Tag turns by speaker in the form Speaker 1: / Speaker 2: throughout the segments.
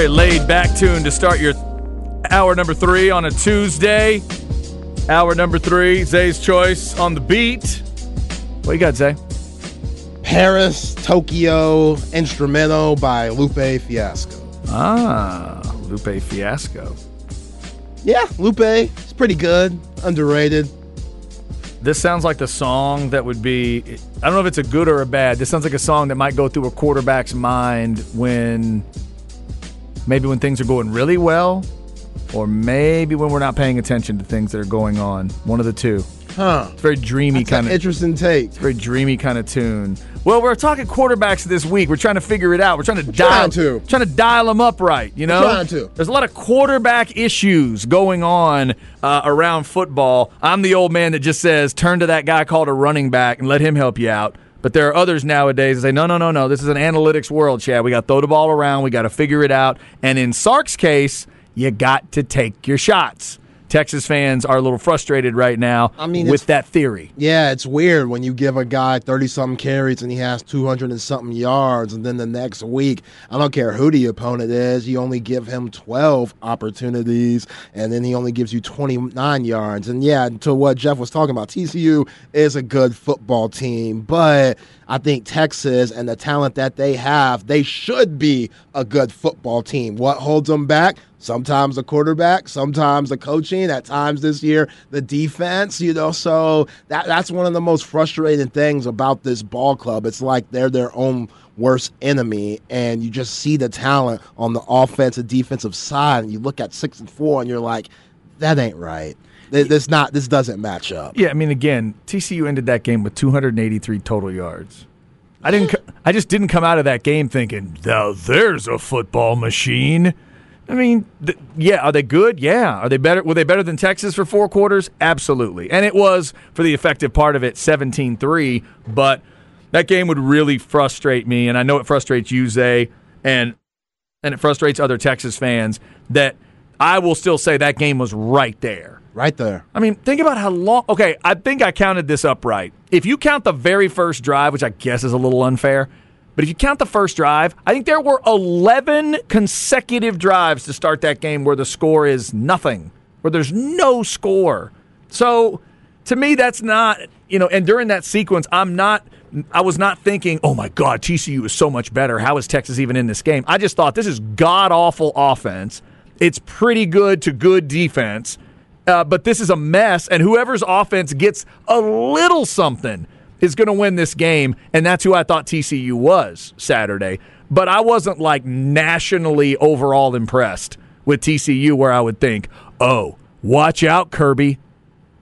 Speaker 1: Very laid back tune to start your hour number three on a Tuesday. Hour number three, Zay's choice on the beat. What you got, Zay?
Speaker 2: Paris, Tokyo, Instrumental by Lupe Fiasco.
Speaker 1: Ah, Lupe Fiasco.
Speaker 2: Yeah, Lupe, it's pretty good, underrated.
Speaker 1: This sounds like the song that would be. I don't know if it's a good or a bad. This sounds like a song that might go through a quarterback's mind when maybe when things are going really well, or maybe when we're not paying attention to things that are going on. One of the two.
Speaker 2: Huh.
Speaker 1: It's very dreamy
Speaker 2: That's
Speaker 1: kind of.
Speaker 2: interesting take.
Speaker 1: It's very dreamy kind of tune. Well, we're talking quarterbacks this week. We're trying to figure it out. We're trying to dial,
Speaker 2: trying to.
Speaker 1: trying to dial them up right. You know,
Speaker 2: trying to.
Speaker 1: There's a lot of quarterback issues going on uh, around football. I'm the old man that just says turn to that guy called a running back and let him help you out. But there are others nowadays that say, no, no, no, no. This is an analytics world, Chad. We got to throw the ball around. We got to figure it out. And in Sark's case, you got to take your shots. Texas fans are a little frustrated right now
Speaker 2: I mean,
Speaker 1: with that theory.
Speaker 2: Yeah, it's weird when you give a guy 30 something carries and he has 200 and something yards, and then the next week, I don't care who the opponent is, you only give him 12 opportunities, and then he only gives you 29 yards. And yeah, to what Jeff was talking about, TCU is a good football team, but I think Texas and the talent that they have, they should be a good football team. What holds them back? Sometimes the quarterback, sometimes the coaching, at times this year the defense, you know. So that that's one of the most frustrating things about this ball club. It's like they're their own worst enemy, and you just see the talent on the offensive defensive side, and you look at six and four, and you're like, that ain't right. This not this doesn't match up.
Speaker 1: Yeah, I mean, again, TCU ended that game with 283 total yards. I didn't. I just didn't come out of that game thinking, "Now there's a football machine." I mean, th- yeah, are they good? Yeah, are they better? Were they better than Texas for four quarters? Absolutely, and it was for the effective part of it, 17-3. But that game would really frustrate me, and I know it frustrates you, Zay, and and it frustrates other Texas fans that I will still say that game was right there.
Speaker 2: Right there.
Speaker 1: I mean, think about how long. Okay, I think I counted this up right. If you count the very first drive, which I guess is a little unfair, but if you count the first drive, I think there were 11 consecutive drives to start that game where the score is nothing, where there's no score. So to me, that's not, you know, and during that sequence, I'm not. I was not thinking, oh my God, TCU is so much better. How is Texas even in this game? I just thought this is god awful offense. It's pretty good to good defense. Uh, but this is a mess, and whoever's offense gets a little something is going to win this game, and that's who I thought TCU was Saturday. But I wasn't like nationally overall impressed with TCU, where I would think, oh, watch out, Kirby.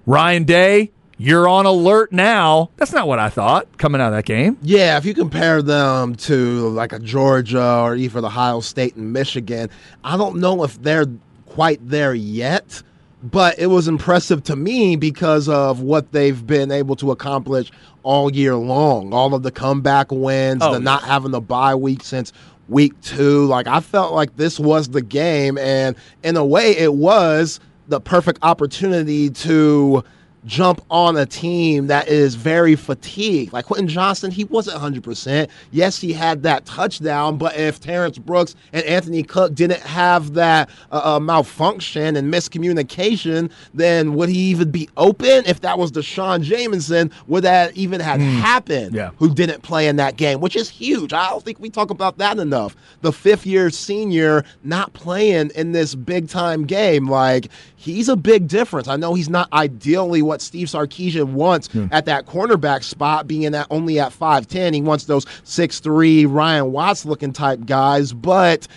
Speaker 1: Ryan Day, you're on alert now. That's not what I thought coming out of that game.
Speaker 2: Yeah, if you compare them to like a Georgia or even Ohio State and Michigan, I don't know if they're quite there yet, but it was impressive to me because of what they've been able to accomplish all year long. All of the comeback wins,
Speaker 1: Oh,
Speaker 2: the
Speaker 1: yeah.
Speaker 2: not having the bye week since week two. Like I felt like this was the game, and in a way, it was the perfect opportunity to jump on a team that is very fatigued. Like Quentin Johnston, he wasn't 100%. Yes, he had that touchdown, but if Terrence Brooks and Anthony Cook didn't have that uh, uh, malfunction and miscommunication, then would he even be open? If that was D'Shawn Jamison, would that even have happened?
Speaker 1: Yeah.
Speaker 2: Who didn't play in that game, which is huge. I don't think we talk about that enough. The fifth year senior not playing in this big time game, like he's a big difference. I know he's not ideally what Steve Sarkisian wants at that cornerback spot, being that only at five ten. He wants those six three Ryan Watts looking type guys, but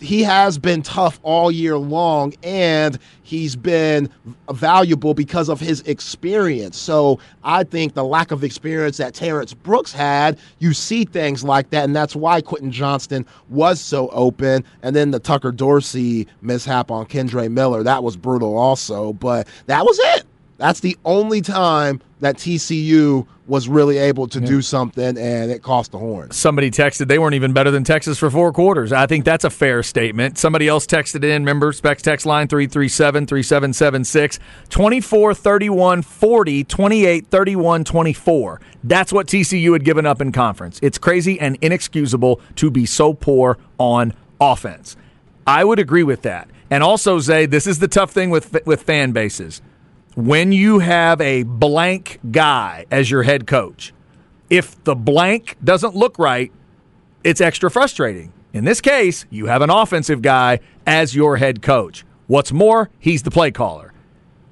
Speaker 2: he has been tough all year long and he's been valuable because of his experience. So I think the lack of experience that Terrence Brooks had, you see things like that, and that's why Quentin Johnston was so open. And then the Tucker Dorsey mishap on Kendre Miller, that was brutal also, but that was it. That's the only time that TCU was really able to do something, and it cost the horns.
Speaker 1: Somebody texted they weren't even better than Texas for four quarters. I think that's a fair statement. Somebody else texted in, remember, Specs text line 337 3776, 24 31 40, 28 31 24. That's what TCU had given up in conference. It's crazy and inexcusable to be so poor on offense. I would agree with that. And also, Zay, this is the tough thing with with fan bases. When you have a blank guy as your head coach, if the blank doesn't look right, it's extra frustrating. In this case, you have an offensive guy as your head coach. What's more, he's the play caller.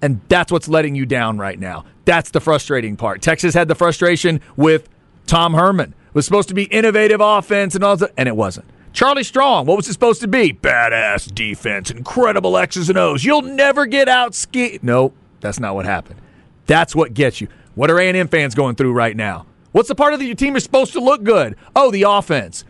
Speaker 1: And that's what's letting you down right now. That's the frustrating part. Texas had the frustration with Tom Herman. It was supposed to be innovative offense and all that, and it wasn't. Charlie Strong, what was it supposed to be? Badass defense, incredible X's and O's. You'll never get out ski. No, that's not what happened. That's what gets you. What are A&M fans going through right now? What's the part of the, your team is supposed to look good? Oh, the offense.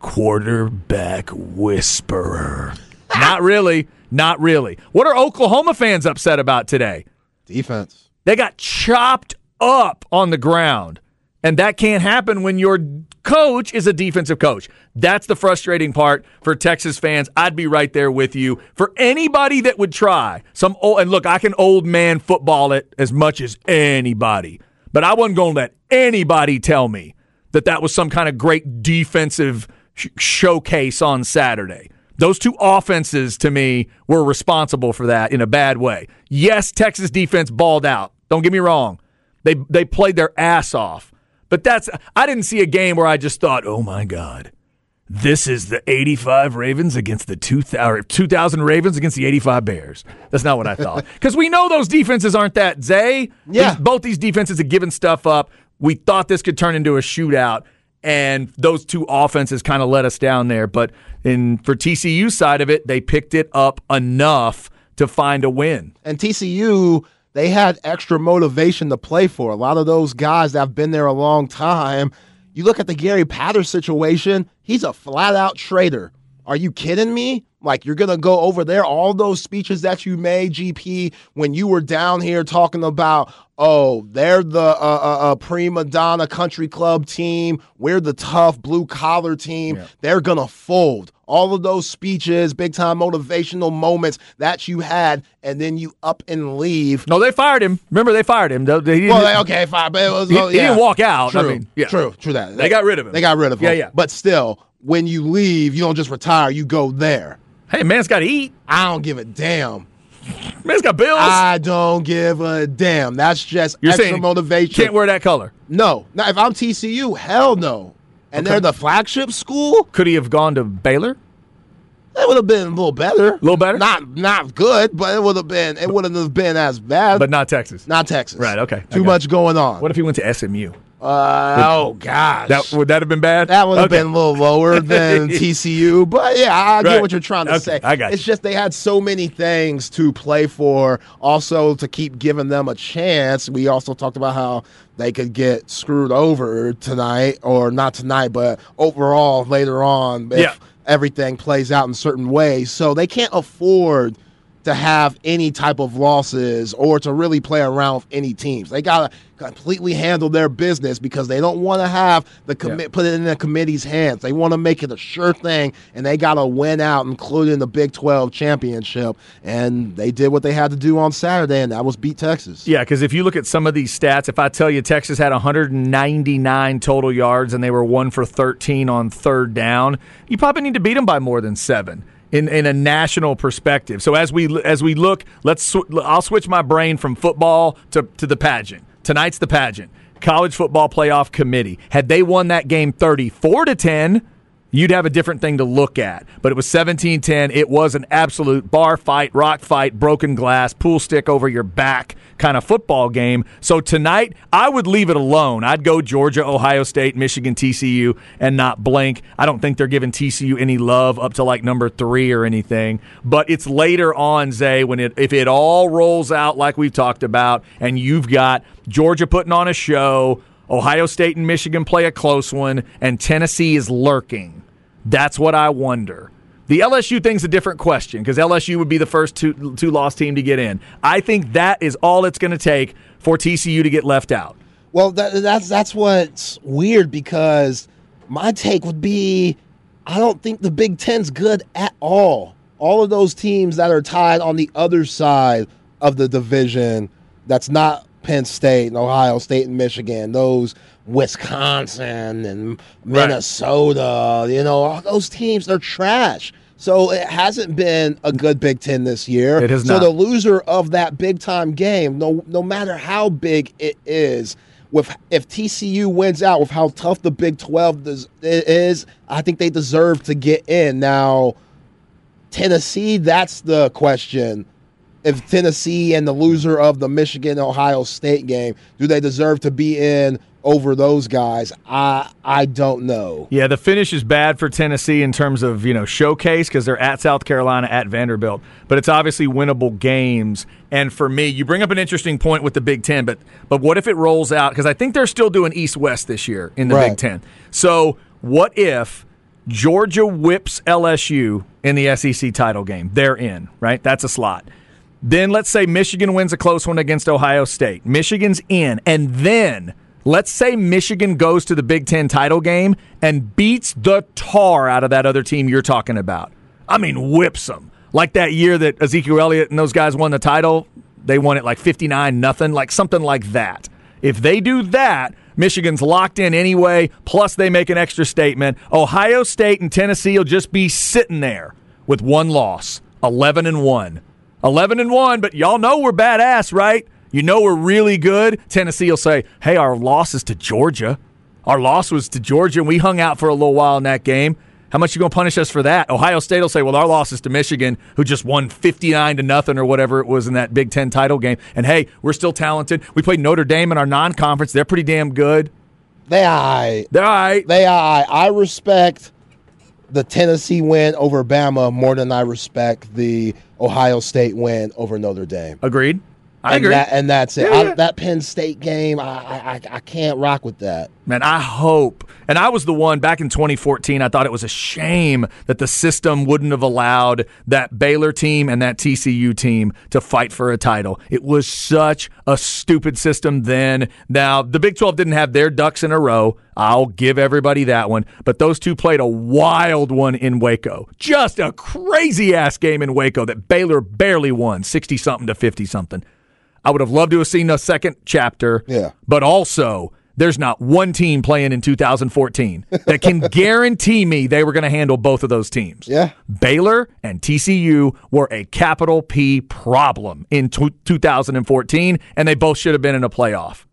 Speaker 1: Quarterback whisperer. not really. Not really. What are Oklahoma fans upset about today?
Speaker 2: Defense.
Speaker 1: They got chopped up on the ground. And that can't happen when your coach is a defensive coach. That's the frustrating part for Texas fans. I'd be right there with you. For anybody that would try some old, and look, I can old man football it as much as anybody, but I wasn't going to let anybody tell me that that was some kind of great defensive sh- showcase on Saturday. Those two offenses, to me, were responsible for that in a bad way. Yes, Texas defense balled out. Don't get me wrong. They they played their ass off. But that's I didn't see a game where I just thought, "Oh my god. This is the 85 Ravens against the 2000, 2000 Ravens against the 85 Bears. That's not what I thought. Because we know those defenses aren't that. Zay,
Speaker 2: Yeah.
Speaker 1: these- both these defenses have given stuff up. We thought this could turn into a shootout, and those two offenses kind of let us down there. But in for TCU side of it, they picked it up enough to find a win.
Speaker 2: And TCU, they had extra motivation to play for. A lot of those guys that have been there a long time. You look at the Gary Pather situation, he's a flat out traitor. Are you kidding me? Like, you're going to go over there, all those speeches that you made, GP, when you were down here talking about, oh, they're the uh, uh, uh, prima donna country club team. We're the tough blue collar team. They're going to fold. All of those speeches, big time motivational moments that you had, and then you up and leave.
Speaker 1: No, they fired him. Remember, they fired him. They- they-
Speaker 2: Well, they- okay, fine, but it was
Speaker 1: He-
Speaker 2: oh,
Speaker 1: he didn't walk out. I
Speaker 2: True,
Speaker 1: mean, yeah.
Speaker 2: true, true. That
Speaker 1: They got rid of him.
Speaker 2: They got rid of him.
Speaker 1: Yeah, yeah.
Speaker 2: But still, when you leave, you don't just retire. You go there.
Speaker 1: hey, man's got to eat.
Speaker 2: I don't give a damn.
Speaker 1: Man's got bills.
Speaker 2: I don't give a damn. That's just
Speaker 1: You're
Speaker 2: extra
Speaker 1: saying
Speaker 2: motivation.
Speaker 1: Can't wear that color.
Speaker 2: no. Now, if I'm TCU, hell no. And
Speaker 1: Okay.
Speaker 2: they're the flagship school.
Speaker 1: Could he have gone to Baylor?
Speaker 2: It would have been a little better. A
Speaker 1: little better?
Speaker 2: Not not good, but it would have been. It wouldn't have been as bad.
Speaker 1: But not Texas.
Speaker 2: not Texas.
Speaker 1: Right, okay,
Speaker 2: Too much going on.
Speaker 1: What if he went to SMU?
Speaker 2: Uh, oh gosh.
Speaker 1: That would that have been bad?
Speaker 2: That would have
Speaker 1: Okay.
Speaker 2: been a little lower than TCU, but yeah, I
Speaker 1: Right.
Speaker 2: get what you're trying to
Speaker 1: Okay,
Speaker 2: say.
Speaker 1: I got
Speaker 2: It's
Speaker 1: you.
Speaker 2: just they had so many things to play for, also to keep giving them a chance. We also talked about how they could get screwed over tonight, or not tonight, but overall later on if
Speaker 1: Yeah.
Speaker 2: everything plays out in certain ways. So they can't afford to have any type of losses or to really play around with any teams. They got to completely handle their business because they don't want to have the commit
Speaker 1: Yeah.
Speaker 2: put it in the committee's hands. They want to make it a sure thing and they got to win out including the Big 12 championship and they did what they had to do on Saturday and that was beat Texas.
Speaker 1: Yeah, because if you look at some of these stats, if I tell you Texas had 199 total yards and they were one for 13 on third down, you probably need to beat them by more than seven in, in a national perspective. So as we as we look, let's sw- I'll switch my brain from football to to the pageant. Tonight's the pageant. College Football Playoff Committee. Had they won that game 34 to 10, you'd have a different thing to look at. But it was 17 10. It was an absolute bar fight, rock fight, broken glass, pool stick over your back kind of football game. So tonight, I would leave it alone. I'd go Georgia, Ohio State, Michigan, TCU, and not blink. I don't think they're giving TCU any love up to like number three or anything. But it's later on, Zay, when it if it all rolls out like we've talked about, and you've got Georgia putting on a show. Ohio State and Michigan play a close one, and Tennessee is lurking. That's what I wonder. The LSU thing's a different question because LSU would be the first two two loss team to get in. I think that is all it's going to take for TCU to get left out.
Speaker 2: Well, that, that's that's what's weird because my take would be I don't think the Big Ten's good at all. All of those teams that are tied on the other side of the division, that's not Penn State and Ohio State and Michigan, those Wisconsin and Minnesota, you know, all those teams, they're trash. So it hasn't been a good Big Ten this year.
Speaker 1: It has
Speaker 2: so
Speaker 1: not.
Speaker 2: the loser of that big time game, no no matter how big it is, with if TCU wins out with how tough the Big Twelve does, is, I think they deserve to get in. Now, Tennessee, that's the question. If Tennessee and the loser of the Michigan Ohio State game, do they deserve to be in over those guys? I I don't know.
Speaker 1: Yeah, the finish is bad for Tennessee in terms of you know showcase because they're at South Carolina, at Vanderbilt, but it's obviously winnable games. And for me, you bring up an interesting point with the Big Ten, but but what if it rolls out? Because I think they're still doing East West this year in the
Speaker 2: Right.
Speaker 1: Big Ten. So what if Georgia whips LSU in the SEC title game? They're in, right? That's a slot. Then let's say Michigan wins a close one against Ohio State. Michigan's in. And then let's say Michigan goes to the Big Ten title game and beats the tar out of that other team you're talking about. I mean, whips them. Like that year that Ezekiel Elliott and those guys won the title, they won it like 59 nothing, like something like that. If they do that, Michigan's locked in anyway, plus they make an extra statement. Ohio State and Tennessee will just be sitting there with one loss, 11 and 1. 11 and 1, but y'all know we're badass, right? You know we're really good. Tennessee will say, "Hey, our loss is to Georgia. Our loss was to Georgia and we hung out for a little while in that game. How much you going to punish us for that?" Ohio State will say, "Well, our loss is to Michigan, who just won 59 to nothing or whatever it was in that Big 10 title game. And hey, we're still talented. We played Notre Dame in our non-conference. They're pretty damn good.
Speaker 2: They I
Speaker 1: They're all right.
Speaker 2: they I I respect the Tennessee win over Bama more than I respect the Ohio State win over Notre Dame.
Speaker 1: Agreed. I
Speaker 2: and
Speaker 1: agree.
Speaker 2: That, and that's it.
Speaker 1: Yeah,
Speaker 2: I- that Penn State game, I I- I can't rock with that.
Speaker 1: Man, I hope. And I was the one back in 2014. I thought it was a shame that the system wouldn't have allowed that Baylor team and that TCU team to fight for a title. It was such a stupid system then. Now, the Big 12 didn't have their ducks in a row. I'll give everybody that one. But those two played a wild one in Waco. Just a crazy ass game in Waco that Baylor barely won 60 something to 50 something. I would have loved to have seen a second chapter.
Speaker 2: Yeah.
Speaker 1: But also, there's not one team playing in 2014 that can guarantee me they were going to handle both of those teams.
Speaker 2: Yeah.
Speaker 1: Baylor and TCU were a capital P problem in t- 2014, and they both should have been in a playoff.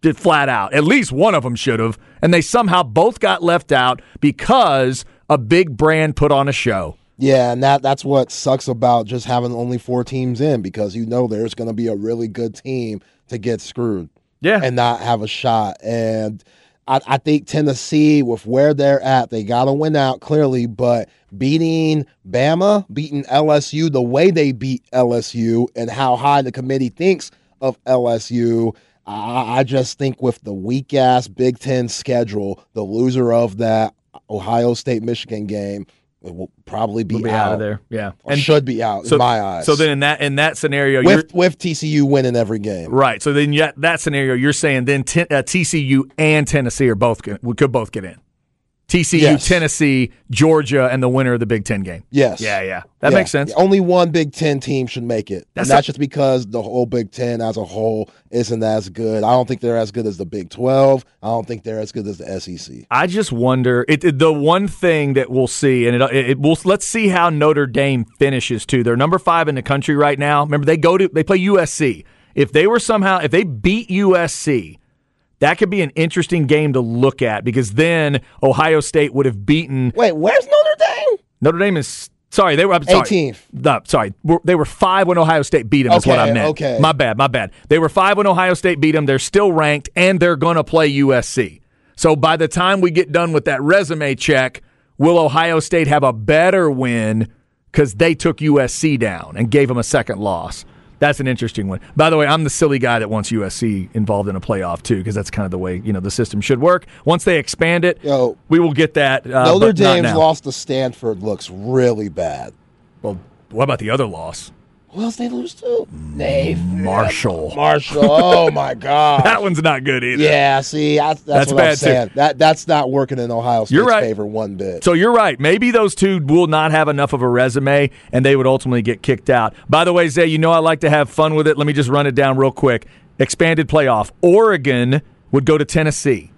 Speaker 1: Did flat out. At least one of them should have. And they somehow both got left out because a big brand put on a show.
Speaker 2: Yeah, and that that's what sucks about just having only four teams in because you know there's going to be a really good team to get screwed.
Speaker 1: Yeah.
Speaker 2: and not have a shot. And I, I think Tennessee, with where they're at, they got to win out clearly. But beating Bama, beating LSU the way they beat LSU, and how high the committee thinks of LSU. I, I just think with the weak ass Big Ten schedule, the loser of that Ohio State Michigan game will probably be,
Speaker 1: We'll be out of there. Yeah.
Speaker 2: Or should be out
Speaker 1: so,
Speaker 2: in my eyes.
Speaker 1: So then in that in that scenario, you're,
Speaker 2: with with TCU winning every game.
Speaker 1: Right. So then, yeah, that scenario, you're saying then t- uh, TCU and Tennessee are both we could both get in. TCU,
Speaker 2: Yes.
Speaker 1: Tennessee, Georgia, and the winner of the Big Ten game.
Speaker 2: Yes.
Speaker 1: Yeah, yeah, that
Speaker 2: Yeah.
Speaker 1: makes sense.
Speaker 2: Only one Big Ten team should make it.
Speaker 1: That's
Speaker 2: and that's
Speaker 1: a-
Speaker 2: just because the whole Big Ten as a whole isn't as good. I don't think they're as good as the Big 12. I don't think they're as good as the SEC.
Speaker 1: I just wonder. It, it- the one thing that we'll see, and it, it, it will. Let's see how Notre Dame finishes too. They're number five in the country right now. Remember, they go to they play USC. If they were somehow if they beat USC, that could be an interesting game to look at because then Ohio State would have beaten
Speaker 2: Wait, where's Notre Dame?
Speaker 1: Notre Dame is sorry. They were I'm sorry.
Speaker 2: 18th.
Speaker 1: No, sorry, they were five when Ohio State beat them. Is what I meant.
Speaker 2: okay.
Speaker 1: my bad, my bad. They were five when Ohio State beat them. They're still ranked, and they're going to play USC. So by the time we get done with that resume check, will Ohio State have a better win because they took USC down and gave them a second loss? That's an interesting one. By the way, I'm the silly guy that wants USC involved in a playoff too, because that's kind of the way you know the system should work. Once they expand it,
Speaker 2: Yo,
Speaker 1: we will get that. Uh,
Speaker 2: Notre Dame's loss to Stanford looks really bad.
Speaker 1: Well, what about the other loss?
Speaker 2: Who else they lose to? Nave.
Speaker 1: Marshall.
Speaker 2: Marshall. Oh my god.
Speaker 1: That one's not good either.
Speaker 2: yeah, see, I, that's,
Speaker 1: That's
Speaker 2: what
Speaker 1: bad,
Speaker 2: I'm saying. That that's not working in Ohio State's
Speaker 1: You're right.
Speaker 2: favor one bit.
Speaker 1: So you're right. Maybe those two will not have enough of a resume, and they would ultimately get kicked out. By the way, Zay, you know I like to have fun with it. Let me just run it down real quick. Expanded playoff. Oregon would go to Tennessee.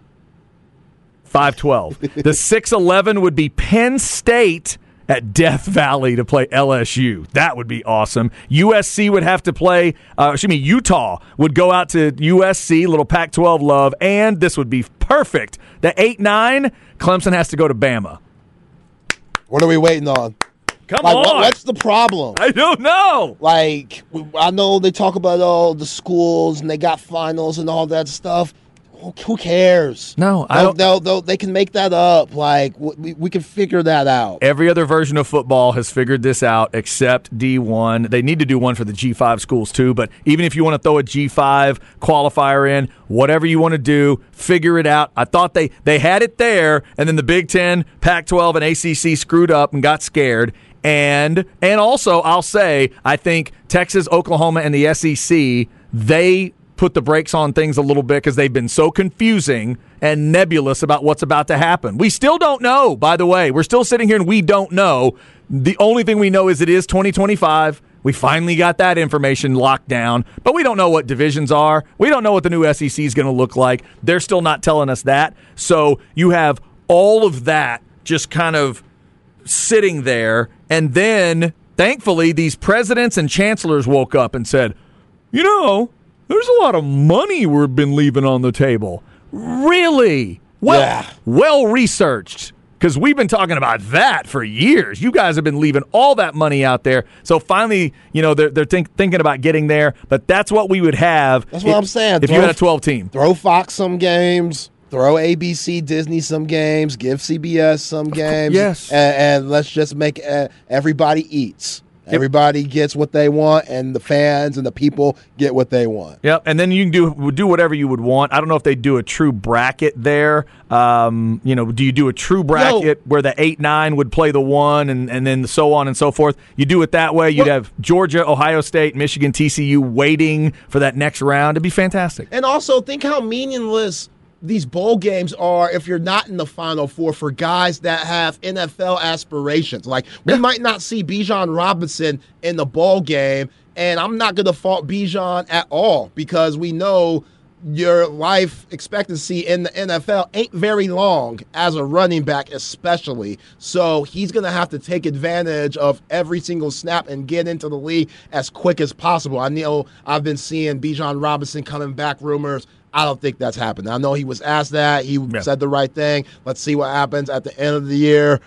Speaker 1: 5-12. the 6-11 would be Penn State at Death Valley to play LSU. That would be awesome. USC would have to play, uh, excuse me, Utah would go out to USC, little Pac 12 love, and this would be perfect. The 8 9, Clemson has to go to Bama.
Speaker 2: What are we waiting on?
Speaker 1: Come
Speaker 2: Like,
Speaker 1: on.
Speaker 2: what, what's the problem?
Speaker 1: I don't know.
Speaker 2: Like, I know they talk about all the schools and they got finals and all that stuff. Who- cares?
Speaker 1: No, I don't-
Speaker 2: they'll- they'll- they can make that up. Like, we, we can figure that out.
Speaker 1: Every other version of football has figured this out except D1. They need to do one for the G5 schools too, but even if you want to throw a G5 qualifier in, whatever you want to do, figure it out. I thought they they had it there and then the Big 10, Pac-12 and ACC screwed up and got scared. And and also, I'll say, I think Texas, Oklahoma and the SEC, they put the brakes on things a little bit because they've been so confusing and nebulous about what's about to happen. We still don't know, by the way. We're still sitting here and we don't know. The only thing we know is it is 2025. We finally got that information locked down, but we don't know what divisions are. We don't know what the new SEC is going to look like. They're still not telling us that. So you have all of that just kind of sitting there. And then, thankfully, these presidents and chancellors woke up and said, you know, there's a lot of money we've been leaving on the table. Really? Well,
Speaker 2: Yeah.
Speaker 1: well researched. Because we've been talking about that for years. You guys have been leaving all that money out there. So finally, you know, they're, they're think, thinking about getting there. But that's what we would have.
Speaker 2: That's what I'm saying.
Speaker 1: If you had a 12 team.
Speaker 2: Throw Fox some games. Throw ABC, Disney some games. Give CBS some games.
Speaker 1: yes.
Speaker 2: and, and let's just make uh, everybody eats. Everybody gets what they want, and the fans and the people get what they want.
Speaker 1: Yep, and then you can do do whatever you would want. I don't know if they do a true bracket there. Um, you know, do you do a true bracket where the eight nine would play the one, and and then so on and so forth? You do it that way. You'd
Speaker 2: Well-
Speaker 1: have Georgia, Ohio State, Michigan, TCU waiting for that next round. It'd be fantastic.
Speaker 2: And also, think how meaningless these bowl games are if you're not in the Final Four for guys that have NFL aspirations. Like, we might not see Bijan Robinson in the bowl game, and I'm not going to fault Bijan at all because we know your life expectancy in the NFL ain't very long as a running back, especially. So he's going to have to take advantage of every single snap and get into the league as quick as possible. I know I've been seeing Bijan Robinson coming back rumors. I don't think that's happened. I know he was asked that. He said the right thing. Let's see what happens at the end of the year.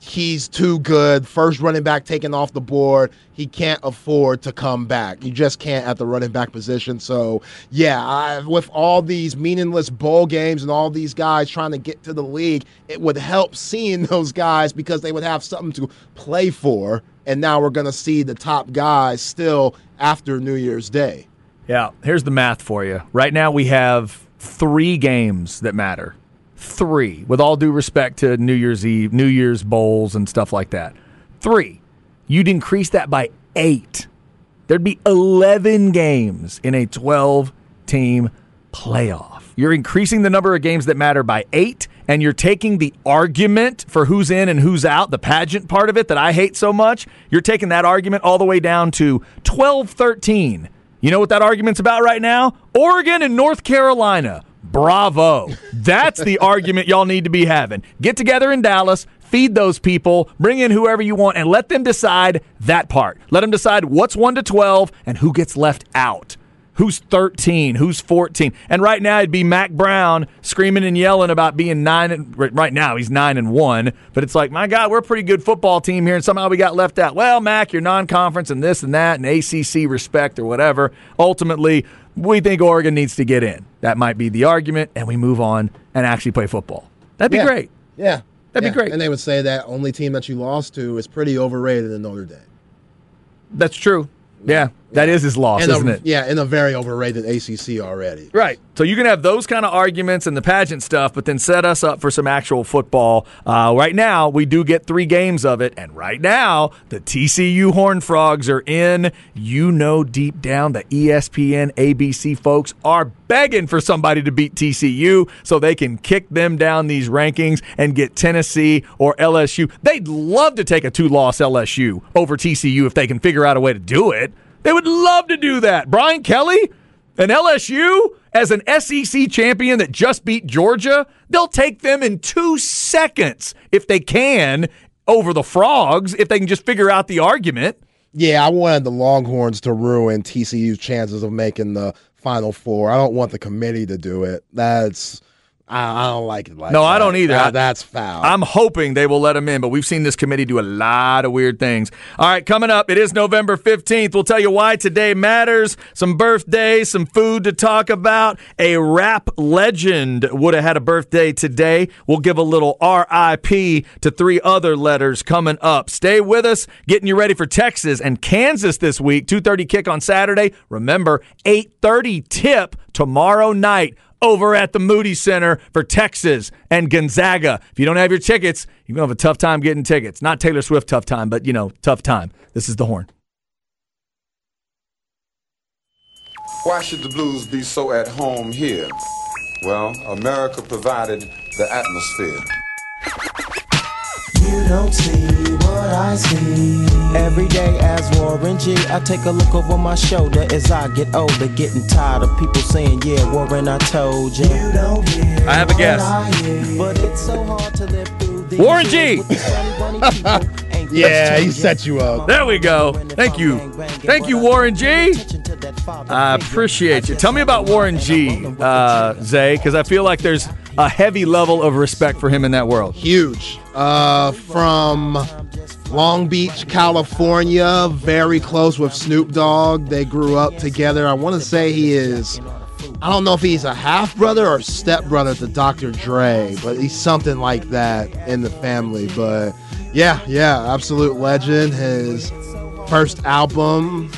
Speaker 2: He's too good. First running back taken off the board. He can't afford to come back. You just can't at the running back position. So, yeah, I, with all these meaningless bowl games and all these guys trying to get to the league, it would help seeing those guys because they would have something to play for. And now we're going to see the top guys still after New Year's Day.
Speaker 1: Yeah, here's the math for you. Right now, we have three games that matter. Three, with all due respect to New Year's Eve, New Year's bowls, and stuff like that. Three. You'd increase that by eight. There'd be 11 games in a 12 team playoff. You're increasing the number of games that matter by eight, and you're taking the argument for who's in and who's out, the pageant part of it that I hate so much. You're taking that argument all the way down to 12 13. You know what that argument's about right now? Oregon and North Carolina. Bravo. That's the argument y'all need to be having. Get together in Dallas, feed those people, bring in whoever you want, and let them decide that part. Let them decide what's 1 to 12 and who gets left out. Who's 13? Who's 14? And right now it'd be Mack Brown screaming and yelling about being nine. And, right- now he's nine and one, but it's like, my God, we're a pretty good football team here, and somehow we got left out. Well, Mack, you're non-conference and this and that, and ACC respect or whatever. Ultimately, we think Oregon needs to get in. That might be the argument, and we move on and actually play football. That'd be
Speaker 2: Yeah.
Speaker 1: great.
Speaker 2: Yeah.
Speaker 1: That'd be great.
Speaker 2: And they would say that only team that you lost to is pretty overrated in Notre Dame.
Speaker 1: That's true. Yeah, that is his loss,
Speaker 2: And
Speaker 1: isn't it?
Speaker 2: Yeah, in a very overrated ACC already.
Speaker 1: Right. So you can have those kind of arguments and the pageant stuff, but then set us up for some actual football. Uh, right now, we do get three games of it, and right now, the TCU Horned Frogs are in. You know, deep down, the ESPN, ABC folks are begging for somebody to beat TCU so they can kick them down these rankings and get Tennessee or LSU. They'd love to take a two loss LSU over TCU if they can figure out a way to do it. They would love to do that. Brian Kelly, and LSU, as an SEC champion that just beat Georgia, they'll take them in two seconds if they can over the frogs if they can just figure out the argument.
Speaker 2: Yeah, I wanted the Longhorns to ruin TCU's chances of making the Final Four. I don't want the committee to do it. That's I, I don't like it like
Speaker 1: No,
Speaker 2: that.
Speaker 1: I don't either.
Speaker 2: That- that's foul.
Speaker 1: I'm hoping they will let him in, but we've seen this committee do a lot of weird things. All right, coming up, it is November 15th. We'll tell you why today matters. Some birthdays, some food to talk about. A rap legend would have had a birthday today. We'll give a little RIP to three other letters coming up. Stay with us, getting you ready for Texas and Kansas this week. 2:30 kick on Saturday. Remember, 8:30 tip tomorrow night over at the Moody Center for Texas and Gonzaga. If you don't have your tickets, you're going to have a tough time getting tickets. Not Taylor Swift tough time, but, you know, tough time. This is the horn.
Speaker 3: Why should the blues be so at home here? Well, America provided the atmosphere.
Speaker 4: You don't see what I see. Every day as Warren G, I take a look over my shoulder as I get older, getting tired of people saying, Yeah, Warren, I told you. You don't hear
Speaker 1: I have a guess.
Speaker 4: I hear. But it's so hard to live through these
Speaker 1: Warren G.
Speaker 4: with these funny, funny people. Ain't
Speaker 2: Yeah, he set you up.
Speaker 1: There we go. Thank you. Thank you, Warren G. I appreciate you. Tell me about Warren G, uh, Zay, because I feel like there's a heavy level of respect for him in that world.
Speaker 2: huge. Uh, from Long Beach, California, very close with Snoop Dogg. They grew up together. I want to say he is. I don't know if he's a half brother or step brother to Dr. Dre, but he's something like that in the family. But yeah, yeah, absolute legend. His first album,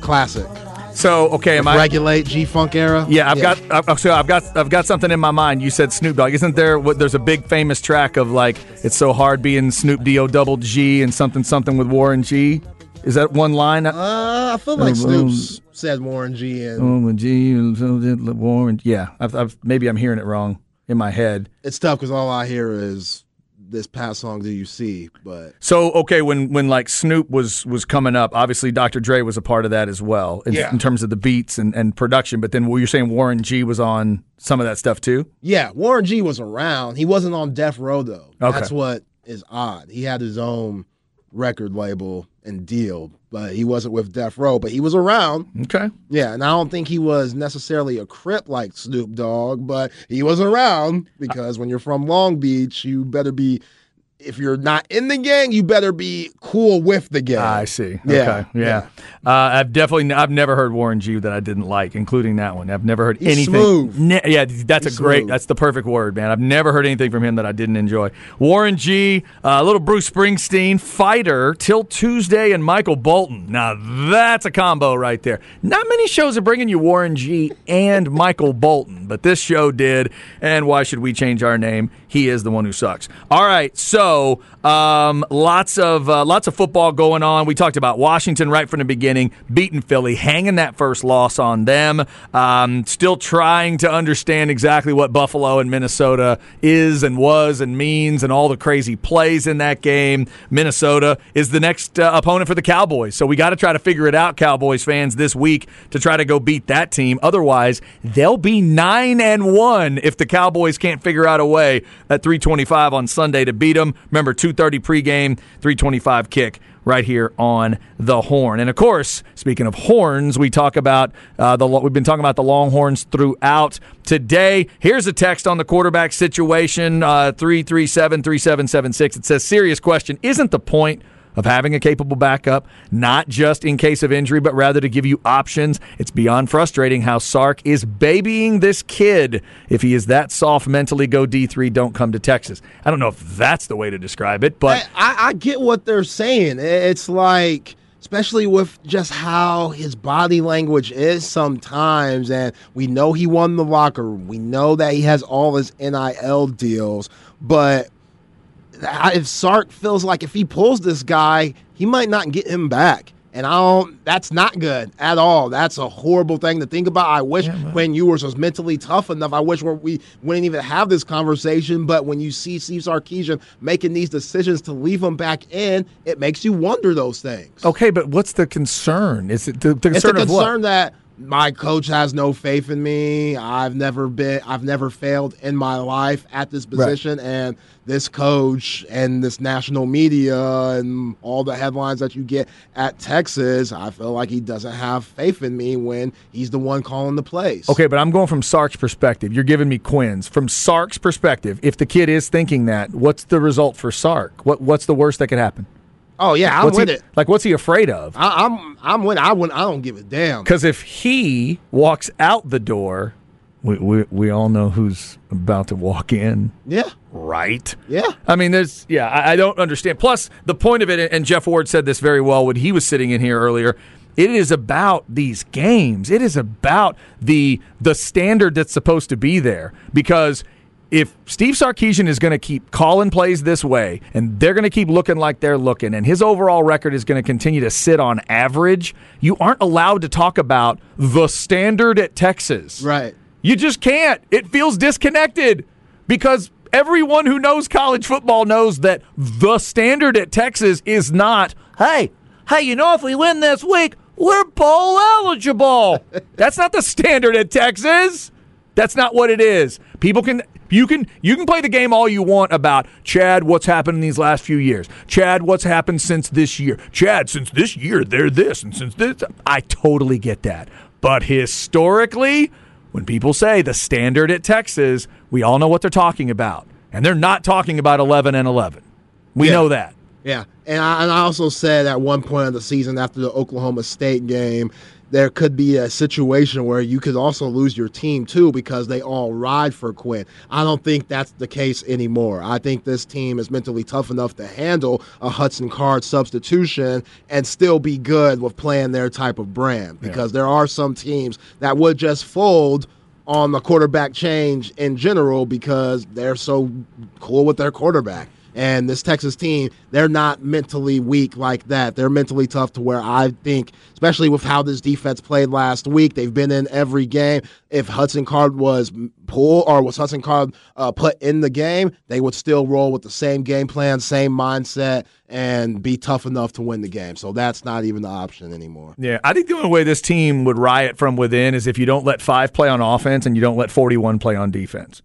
Speaker 2: classic.
Speaker 1: So, okay, am I?
Speaker 2: Regulate G Funk era.
Speaker 1: Yeah, I've got. I've, so I've got. I've got something in my mind. You said Snoop Dogg. Isn't there? What, there's a big famous track of like it's so hard being Snoop D O double G and something something with Warren G. Is that one line?
Speaker 2: Uh, I feel like Snoop's said Warren G and
Speaker 1: with G Warren. Yeah, I've, I've, maybe I'm hearing it wrong in my head.
Speaker 2: it's tough because all I hear is this past song do you see but
Speaker 1: So okay, when when like Snoop was was coming up, obviously Dr. Dre was a part of that as well in,
Speaker 2: Yeah.
Speaker 1: in terms of the beats and, and production. But then, well, you're saying Warren G was on some of that stuff too.
Speaker 2: yeah warren g was around he wasn't on death row though
Speaker 1: Okay.
Speaker 2: that's what is odd he had his own record label and deal but he wasn't with death row but he was around
Speaker 1: Okay.
Speaker 2: yeah and i don't think he was necessarily a crip like snoop dogg but he was around because when you're from long beach you better be if you're not in the gang you better be cool with the gang
Speaker 1: I see.
Speaker 2: Yeah,
Speaker 1: Okay. Yeah. Uh, I've definitely I've never heard Warren G that I didn't like, including that one. I've never heard
Speaker 2: He's
Speaker 1: anything.
Speaker 2: smooth.
Speaker 1: Ne- yeah, that's
Speaker 2: He's
Speaker 1: a great.
Speaker 2: smooth.
Speaker 1: That's the perfect word, man. I've never heard anything from him that I didn't enjoy. Warren G, uh, little Bruce Springsteen, fighter till Tuesday, and Michael Bolton. Now that's a combo right there. Not many shows are bringing you Warren G and Michael Bolton, but this show did. And why should we change our name? He is the one who sucks. All right, so um, lots of uh, lots of football going on. We talked about Washington right from the beginning, beating Philly, hanging that first loss on them. Um, still trying to understand exactly what Buffalo and Minnesota is and was and means, and all the crazy plays in that game. Minnesota is the next uh, opponent for the Cowboys, so we got to try to figure it out, Cowboys fans, this week to try to go beat that team. Otherwise, they'll be nine and one if the Cowboys can't figure out a way at 325 on Sunday to beat them. Remember, 2:30 pregame, 325 kick right here on the horn. And of course, speaking of horns, we talk about uh, the we've been talking about the Longhorns throughout today. Here's a text on the quarterback situation uh, 337 3776. It says, Serious question. Isn't the point of having a capable backup, not just in case of injury, but rather to give you options. It's beyond frustrating how Sark is babying this kid. If he is that soft mentally, go D3, don't come to Texas. I don't know if that's the way to describe it, but
Speaker 2: I, I get what they're saying. It's like, especially with just how his body language is sometimes, and we know he won the locker room. We know that he has all his NIL deals, but if Sark feels like if he pulls this guy, he might not get him back. And I don't. That's not good at all. That's a horrible thing to think about. I wish when you were was mentally tough enough. I wish we wouldn't even have this conversation. But when you see Steve Sarkisian making these decisions to leave him back in, it makes you wonder those things.
Speaker 1: okay, but what's the concern? Is it the, the
Speaker 2: it's
Speaker 1: concern
Speaker 2: a
Speaker 1: of what?
Speaker 2: concern that my coach has no faith in me. I've never been I've never failed in my life at this position and this coach and this national media and all the headlines that you get at Texas, I feel like he doesn't have faith in me when he's the one calling the plays.
Speaker 1: Okay, but I'm going from Sark's perspective. You're giving me Quinn's. From Sark's perspective, if the kid is thinking that, what's the result for Sark? What what's the worst that could happen?
Speaker 2: Oh yeah, I'm
Speaker 1: What's
Speaker 2: with
Speaker 1: he,
Speaker 2: it.
Speaker 1: Like, what's he afraid of?
Speaker 2: I, I'm I'm with I wouldn't I don't give a damn.
Speaker 1: Because if he walks out the door, we, we we all know who's about to walk in,
Speaker 2: Yeah.
Speaker 1: right?
Speaker 2: Yeah.
Speaker 1: I mean, there's yeah, I, I don't understand. Plus, the point of it, and Jeff Ward said this very well when he was sitting in here earlier. It is about these games. It is about the the standard that's supposed to be there because if Steve Sarkisian is going to keep calling plays this way and they're going to keep looking like they're looking and his overall record is going to continue to sit on average, you aren't allowed to talk about the standard at Texas.
Speaker 2: Right.
Speaker 1: You just can't. It feels disconnected because everyone who knows college football knows that the standard at Texas is not, hey, hey, you know, if we win this week, we're bowl eligible. That's not the standard at Texas. That's not what it is. People can you can you can play the game all you want about Chad, what's happened in these last few years. Chad, what's happened since this year. Chad, since this year they're this and since this I totally get that. But historically, when people say the standard at Texas, we all know what they're talking about. And they're not talking about 11 and 11. We
Speaker 2: Yeah.
Speaker 1: know that.
Speaker 2: Yeah, and I, and I also said at one point of the season after the Oklahoma State game, there could be a situation where you could also lose your team too because they all ride for Quinn. I don't think that's the case anymore. I think this team is mentally tough enough to handle a Hudson Card substitution and still be good with playing their type of brand because there are some teams that would just fold on the quarterback change in general because they're so cool with their quarterback. And this Texas team, they're not mentally weak like that. They're mentally tough to where I think, especially with how this defense played last week, they've been in every game. If Hudson Card was pulled or was Hudson Card uh, put in the game, they would still roll with the same game plan, same mindset, and be tough enough to win the game. So that's not even the option anymore.
Speaker 1: Yeah, I think the only way this team would riot from within is if you don't let five play on offense and you don't let 41 play on defense.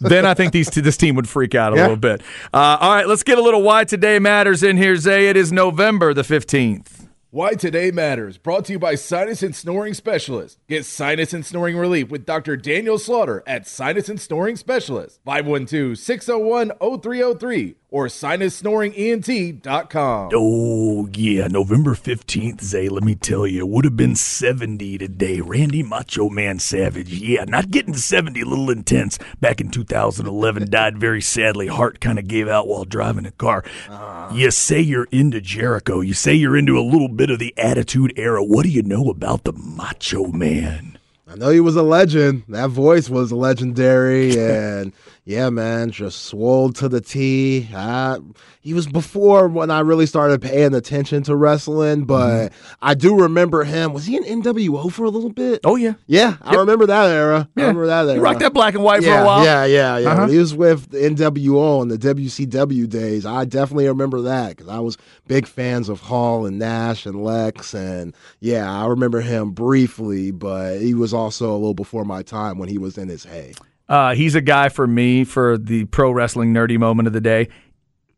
Speaker 1: Then I think these this team would freak out a
Speaker 2: Yeah.
Speaker 1: little bit. Uh, all right, let's get a little why today matters in here, Zay. It is November the 15th.
Speaker 5: Why Today Matters, brought to you by Sinus and Snoring Specialist. Get sinus and snoring relief with Dr. Daniel Slaughter at Sinus and Snoring Specialist, 512 601 0303 or sinussnoringent.com.
Speaker 1: Oh, yeah, November 15th, Zay, let me tell you, would have been 70 today. Randy Macho Man Savage, yeah, not getting to 70, a little intense. Back in 2011, died very sadly. Heart kind of gave out while driving a car. Uh-huh. You say you're into Jericho. You say you're into a little bit of the Attitude Era. What do you know about the Macho Man?
Speaker 2: I know he was a legend. That voice was legendary, and yeah, man, just swole to the T. I, he was before when I really started paying attention to wrestling, but I do remember him. Was he in NWO for a little bit?
Speaker 1: Oh, yeah.
Speaker 2: yeah, I remember that era. I remember that era.
Speaker 1: You rocked that black and white
Speaker 2: yeah,
Speaker 1: for a while.
Speaker 2: Yeah, yeah, yeah.
Speaker 1: Uh-huh.
Speaker 2: He was with the NWO and the WCW days. I definitely remember that because I was big fans of Hall and Nash and Lex, and yeah, I remember him briefly, but he was also a little before my time when he was in his hay.
Speaker 1: Uh, he's a guy for me for the pro wrestling nerdy moment of the day.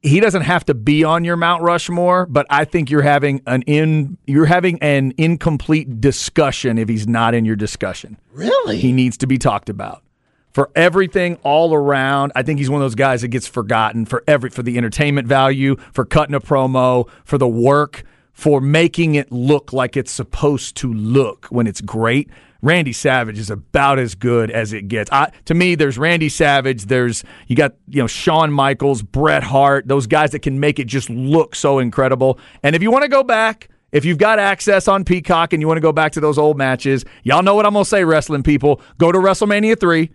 Speaker 1: He doesn't have to be on your Mount Rushmore, but I think you're having an in you're having an incomplete discussion if he's not in your discussion.
Speaker 2: Really?
Speaker 1: He needs to be talked about. For everything all around, I think he's one of those guys that gets forgotten for every for the entertainment value, for cutting a promo, for the work, for making it look like it's supposed to look when it's great. Randy Savage is about as good as it gets. I, to me, there's Randy Savage. There's you got you know Shawn Michaels, Bret Hart, those guys that can make it just look so incredible. And if you want to go back, if you've got access on Peacock and you want to go back to those old matches, y'all know what I'm gonna say, wrestling people. Go to WrestleMania three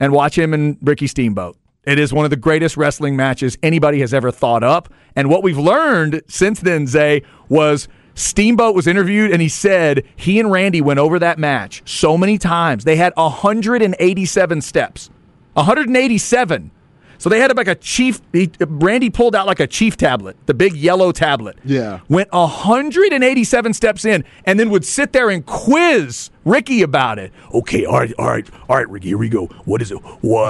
Speaker 1: and watch him and Ricky Steamboat. It is one of the greatest wrestling matches anybody has ever thought up. And what we've learned since then, Zay, was Steamboat was interviewed and he said he and Randy went over that match so many times. They had 187 steps. 187. So they had like a chief. He, Randy pulled out like a chief tablet, the big yellow tablet.
Speaker 2: Yeah.
Speaker 1: Went 187 steps in, and then would sit there and quiz Ricky about it. Okay, all right, all right, all right, Ricky. Here we go. What is it?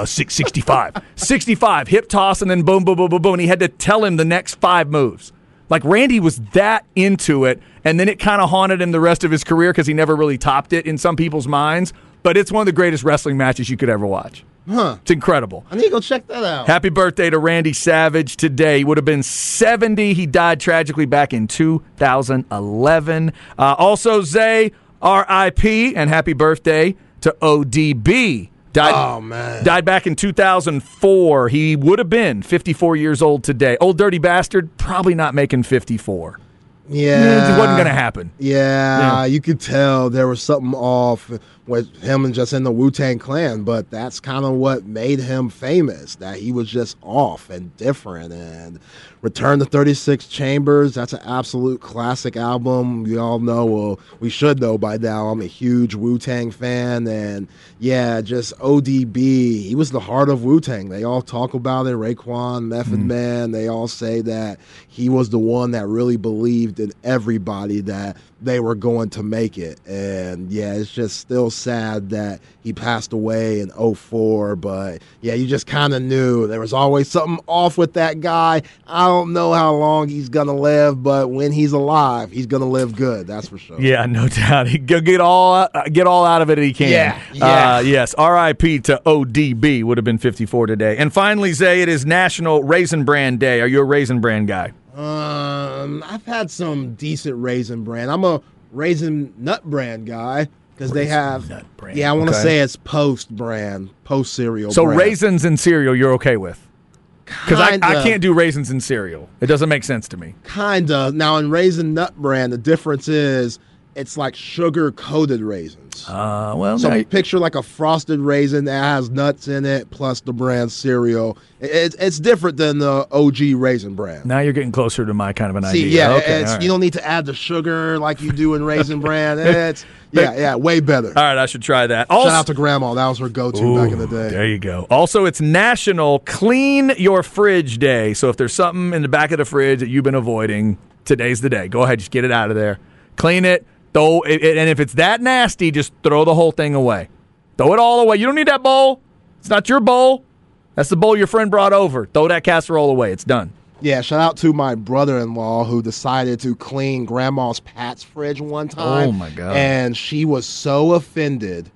Speaker 1: Six sixty-five. 65. Hip toss, and then boom, boom, boom, boom, boom. And he had to tell him the next five moves. Like Randy was that into it, and then it kind of haunted him the rest of his career because he never really topped it in some people's minds. But it's one of the greatest wrestling matches you could ever watch.
Speaker 2: Huh.
Speaker 1: It's incredible.
Speaker 2: I need to go check that out.
Speaker 1: Happy birthday to Randy Savage today. He would have been 70. He died tragically back in 2011. Uh, also, Zay, RIP, and happy birthday to ODB. Died,
Speaker 2: Oh, man.
Speaker 1: Died back in 2004. He would have been 54 years old today. Old dirty bastard, probably not making 54.
Speaker 2: yeah.
Speaker 1: It wasn't going to happen.
Speaker 2: Yeah,
Speaker 1: Yeah.
Speaker 2: you could tell there was something off with him and just in the Wu Tang Clan, but that's kind of what made him famous. That he was just off and different. And Return to 36 Chambers, that's an absolute classic album. We all know, well, we should know by now, I'm a huge Wu Tang fan. And yeah, just ODB, he was the heart of Wu Tang. They all talk about it. Raekwon, Method mm. Man, they all say that he was the one that really believed in everybody that they were going to make it. And yeah, it's just still sad that he passed away in 04. But yeah, you just kind of knew there was always something off with that guy. I don't know how long he's going to live, but when he's alive, he's going to live good. That's for sure.
Speaker 1: Yeah, no doubt. He go get all uh, get all out of it he can.
Speaker 2: Yeah, yeah.
Speaker 1: Uh, yes. R.I.P. to ODB would have been 54 today. And finally, Zay, it is National Raisin Bran Day. Are you a Raisin Bran guy?
Speaker 2: Um, I've had some decent raisin bran. I'm a raisin nut bran guy because they have.
Speaker 1: Nut Bran.
Speaker 2: Yeah, I want to
Speaker 1: Okay.
Speaker 2: say it's post brand, post cereal. Brand.
Speaker 1: So
Speaker 2: brand.
Speaker 1: raisins and cereal, you're okay with? Because I, I can't do raisins in cereal. It doesn't make sense to me.
Speaker 2: Kinda. Now in raisin nut bran, the difference is it's like sugar coated raisins.
Speaker 1: Uh, well,
Speaker 2: so
Speaker 1: now
Speaker 2: picture like a frosted raisin that has nuts in it plus the brand cereal. It's it's different than the OG raisin bran.
Speaker 1: now you're getting closer to my kind of an
Speaker 2: See,
Speaker 1: idea.
Speaker 2: yeah,
Speaker 1: okay,
Speaker 2: it's,
Speaker 1: all right.
Speaker 2: you don't need to add the sugar like you do in raisin brand. It's yeah, yeah, way better.
Speaker 1: all right, I should try that.
Speaker 2: Shout out to grandma. That was her go-to back in the day.
Speaker 1: There you go. Also, it's National Clean Your Fridge Day. So if there's something in the back of the fridge that you've been avoiding, today's the day. Go ahead, just get it out of there. Clean it. Throw it, and if it's that nasty, just throw the whole thing away. Throw it all away. You don't need that bowl. It's not your bowl. That's the bowl your friend brought over. Throw that casserole away. It's done.
Speaker 2: Yeah, shout out to my brother-in-law who decided to clean grandma's Pat's fridge one oh time.
Speaker 1: Oh, my God.
Speaker 2: And she was so offended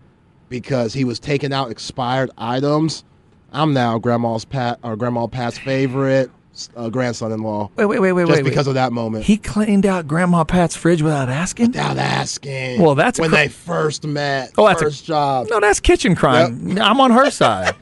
Speaker 2: because he was taking out expired items. I'm now grandma's Pat or grandma Pat's favorite uh, grandson-in-law.
Speaker 1: Wait, wait, wait, wait,
Speaker 2: Just
Speaker 1: wait.
Speaker 2: because
Speaker 1: wait.
Speaker 2: of that moment.
Speaker 1: He cleaned out Grandma Pat's fridge without asking.
Speaker 2: Without asking.
Speaker 1: Well, that's
Speaker 2: when
Speaker 1: cr-
Speaker 2: they first met.
Speaker 1: Oh, that's a-
Speaker 2: first job.
Speaker 1: No, that's kitchen crime. I'm on her side.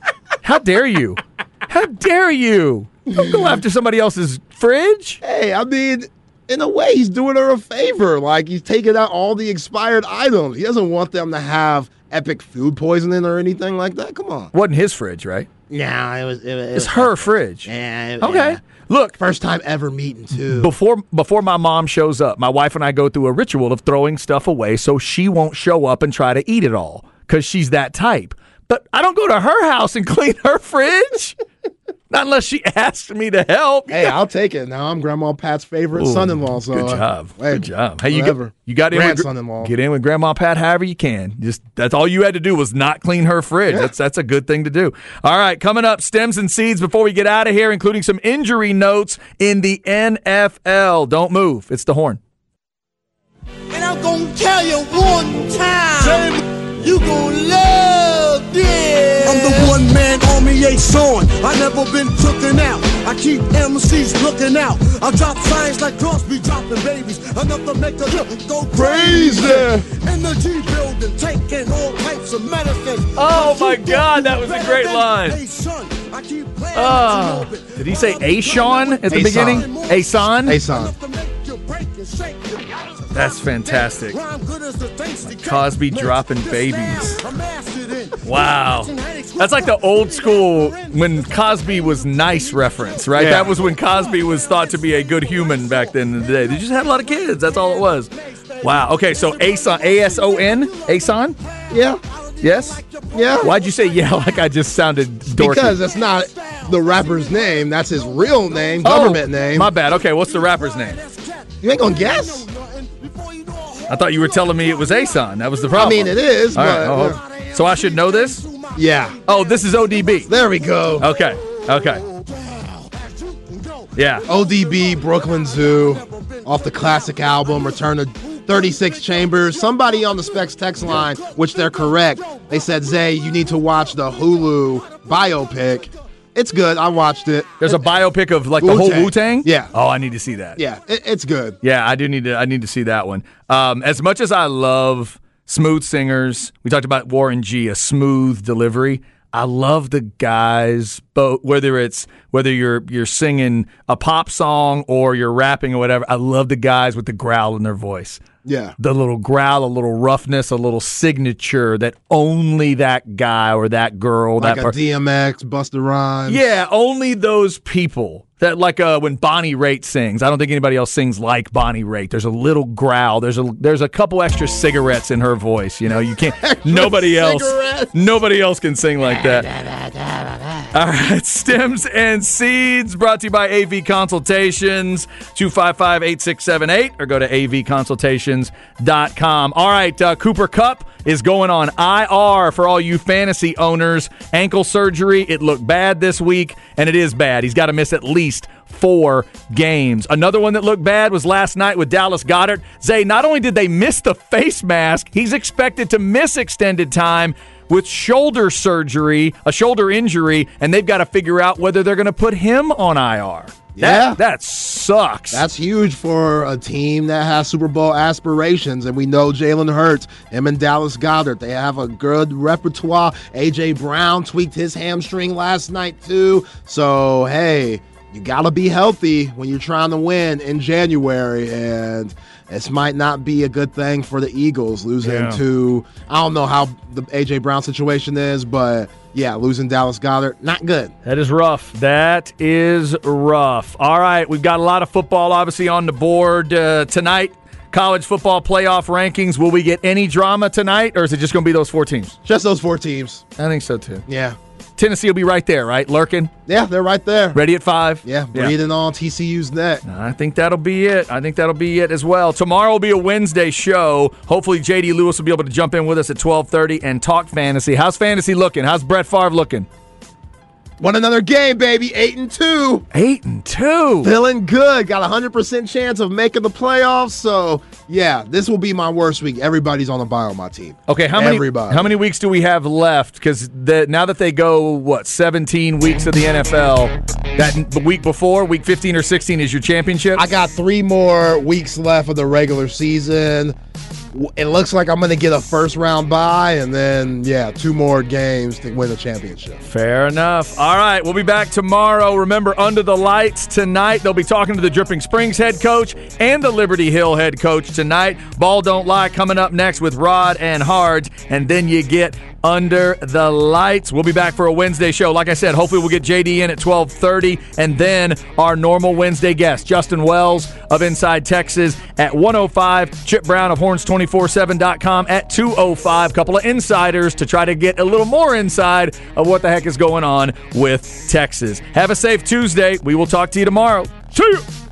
Speaker 1: How dare you? How dare you? Don't go after somebody else's fridge.
Speaker 2: Hey, I mean, in a way, he's doing her a favor. Like he's taking out all the expired items. He doesn't want them to have epic food poisoning or anything like that. Come on.
Speaker 1: Wasn't his fridge, right?
Speaker 2: No, it was. It, was- it
Speaker 1: It's
Speaker 2: was-
Speaker 1: her fridge.
Speaker 2: Yeah,
Speaker 1: Okay.
Speaker 2: yeah.
Speaker 1: Look,
Speaker 2: First time ever meeting too.
Speaker 1: before before my mom shows up, my wife and I go through a ritual of throwing stuff away so she won't show up and try to eat it all because she's that type. But I don't go to her house and clean her fridge. Not unless she asks me to help.
Speaker 2: hey, I'll take it. Now I'm Grandma Pat's favorite
Speaker 1: Ooh,
Speaker 2: son-in-law. So
Speaker 1: good
Speaker 2: uh,
Speaker 1: job.
Speaker 2: hey,
Speaker 1: good job. Hey, you
Speaker 2: whatever.
Speaker 1: got, you got in with,
Speaker 2: grandson-in-law.
Speaker 1: get in with Grandma Pat however you can. Just that's all you had to do was not clean her fridge. That's that's a good thing to do. All right, coming up, stems and seeds. Before we get out of here, including some injury notes in the NFL. Don't move. It's the horn.
Speaker 6: And I'm gonna tell you one time, you gonna love this. I'm the one man army ain't showing. I never been tooken out. I keep MCs looking out. I drop signs like Cosby dropping babies. Enough to make a look go crazy. In the G building, taking all types of medicine.
Speaker 1: Oh, my God, that was a great line.
Speaker 6: Hey son, I keep playing
Speaker 1: Oh,
Speaker 6: ah.
Speaker 1: did he say Ason at the
Speaker 2: Ason.
Speaker 1: beginning? Ason?
Speaker 2: Hey, son.
Speaker 1: That's fantastic. Cosby dropping babies. Wow. That's like the old school when Cosby was nice reference, right?
Speaker 2: Yeah.
Speaker 1: That was when Cosby was thought to be a good human back then in the day. They just had a lot of kids. That's all it was. Wow. Okay, so Ason, A S O N, Ason?
Speaker 2: Yeah,
Speaker 1: Yes?
Speaker 2: yeah.
Speaker 1: Why'd you say yeah like I just sounded dorky?
Speaker 2: Because it's not the rapper's name. That's his real name, government
Speaker 1: Oh,
Speaker 2: name.
Speaker 1: My bad. Okay, what's the rapper's name?
Speaker 2: you ain't gonna guess?
Speaker 1: I thought you were telling me it was Ason. That was the problem.
Speaker 2: I mean, it is,
Speaker 1: All
Speaker 2: but oh,
Speaker 1: right, oh, so I should know this.
Speaker 2: yeah.
Speaker 1: Oh, this is ODB.
Speaker 2: There we go.
Speaker 1: Okay. Okay. Yeah.
Speaker 2: ODB, Brooklyn Zoo, off the classic album, Return to 36 Chambers. Somebody on the Specs text line, which they're correct, they said, Zay, you need to watch the Hulu biopic. It's good. I watched it.
Speaker 1: There's a biopic of like the whole
Speaker 2: Wu-Tang. Yeah.
Speaker 1: Oh, I need to see that.
Speaker 2: Yeah, it, it's good.
Speaker 1: Yeah, I do need to. I need to see that one. Um, as much as I love smooth singers, we talked about Warren G, a smooth delivery. I love the guys, but whether it's whether you're you're singing a pop song or you're rapping or whatever. I love the guys with the growl in their voice.
Speaker 2: Yeah.
Speaker 1: The little growl, a little roughness, a little signature that only that guy or that girl,
Speaker 2: Like
Speaker 1: that
Speaker 2: a
Speaker 1: per-
Speaker 2: DMX, Busta Rhymes.
Speaker 1: yeah, only those people. That like uh, when Bonnie Raitt sings, I don't think anybody else sings like Bonnie Raitt. There's a little growl. There's a there's a couple extra cigarettes in her voice. You know, you can't. nobody else.
Speaker 2: cigarettes.
Speaker 1: Nobody else can sing like that. All right, stems and seeds brought to you by AV Consultations 255-8678 or go to avconsultations.com. All right, uh, Cooper Kupp is going on IR for all you fantasy owners. Ankle surgery, it looked bad this week and it is bad. He's got to miss at least four games. Another one that looked bad was last night with Dallas Goedert. Zay, not only did they miss the face mask, he's expected to miss extended time with shoulder surgery, a shoulder injury, and they've got to figure out whether they're going to put him on IR.
Speaker 2: Yeah.
Speaker 1: That, that sucks.
Speaker 2: That's huge for a team that has Super Bowl aspirations. And we know Jalen Hurts, him and Dallas Goedert, they have a good repertoire. A.J. Brown tweaked his hamstring last night, too. So, hey, you got to be healthy when you're trying to win in January. And this might not be a good thing for the Eagles losing
Speaker 1: Yeah.
Speaker 2: to, I don't know how the A.J. Brown situation is, but yeah, losing Dallas Goedert, not good.
Speaker 1: That is rough. That is rough. All right, we've got a lot of football obviously on the board uh, tonight. College football playoff rankings. Will we get any drama tonight, or is it just going to be those four teams?
Speaker 2: Just those four teams.
Speaker 1: I think so too.
Speaker 2: Yeah.
Speaker 1: Tennessee will be right there, right? Lurking,
Speaker 2: Yeah, they're right there.
Speaker 1: ready at five.
Speaker 2: Yeah, breathing on TCU's neck.
Speaker 1: I think that'll be it. I think that'll be it as well. Tomorrow will be a Wednesday show. Hopefully, JD Lewis will be able to jump in with us at twelve thirty and talk fantasy. How's fantasy looking? How's Brett Favre looking?
Speaker 2: Won another game, baby. Eight and two.
Speaker 1: Eight and two.
Speaker 2: Feeling good. Got a hundred percent chance of making the playoffs. So yeah, this will be my worst week. Everybody's on the buy on my team.
Speaker 1: Okay, how many
Speaker 2: Everybody.
Speaker 1: how many weeks do we have left? Because now that they go what seventeen weeks of the NFL, that the week before, week fifteen or sixteen, is your championship.
Speaker 2: I got three more weeks left of the regular season. It looks like I'm going to get a first round bye, and then yeah, two more games to win the championship.
Speaker 1: Fair enough. All right, we'll be back tomorrow. Remember, under the lights tonight, they'll be talking to the Dripping Springs head coach and the Liberty Hill head coach tonight. Ball Don't Lie coming up next with Rod and Hards, and then you get under the lights. We'll be back for a Wednesday show. Like I said, hopefully we'll get JD in at 12:30 and then our normal Wednesday guest, Justin Wells of Inside Texas at 105, Chip Brown of horns247.com at 205. Couple of insiders to try to get a little more inside of what the heck is going on with Texas. Have a safe Tuesday. We will talk to you tomorrow. See you.